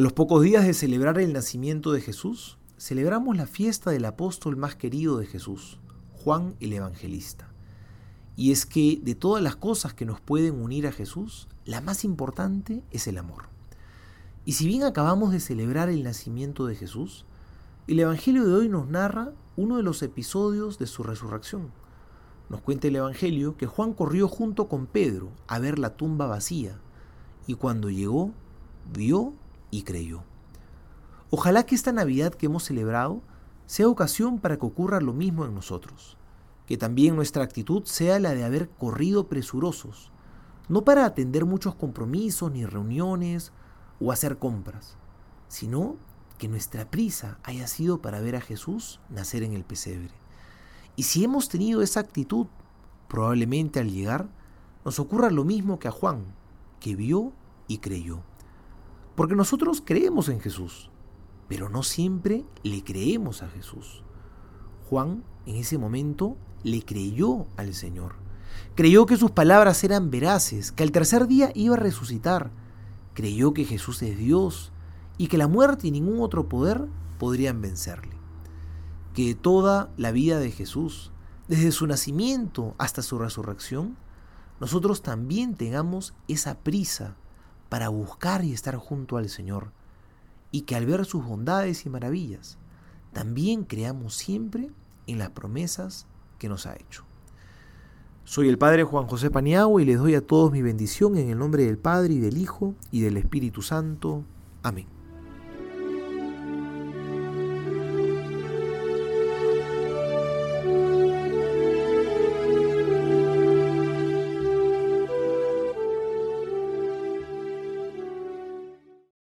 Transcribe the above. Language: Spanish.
los pocos días de celebrar el nacimiento de Jesús, celebramos la fiesta del apóstol más querido de Jesús, Juan el Evangelista. Y es que de todas las cosas que nos pueden unir a Jesús, la más importante es el amor. Y si bien acabamos de celebrar el nacimiento de Jesús, el Evangelio de hoy nos narra uno de los episodios de su resurrección. Nos cuenta el Evangelio que Juan corrió junto con Pedro a ver la tumba vacía y cuando llegó, vio y creyó. Ojalá que esta Navidad que hemos celebrado sea ocasión para que ocurra lo mismo en nosotros, que también nuestra actitud sea la de haber corrido presurosos, no para atender muchos compromisos ni reuniones o hacer compras, sino que nuestra prisa haya sido para ver a Jesús nacer en el pesebre. Y si hemos tenido esa actitud, probablemente al llegar nos ocurra lo mismo que a Juan, que vio y creyó. Porque nosotros creemos en Jesús, pero no siempre le creemos a Jesús. Juan en ese momento le creyó al Señor. Creyó que sus palabras eran veraces, que al tercer día iba a resucitar. Creyó que Jesús es Dios y que la muerte y ningún otro poder podrían vencerle. Que toda la vida de Jesús, desde su nacimiento hasta su resurrección, nosotros también tengamos esa prisa para buscar y estar junto al Señor, y que al ver sus bondades y maravillas, también creamos siempre en las promesas que nos ha hecho. Soy el Padre Juan José Paniagua y les doy a todos mi bendición en el nombre del Padre y del Hijo y del Espíritu Santo. Amén.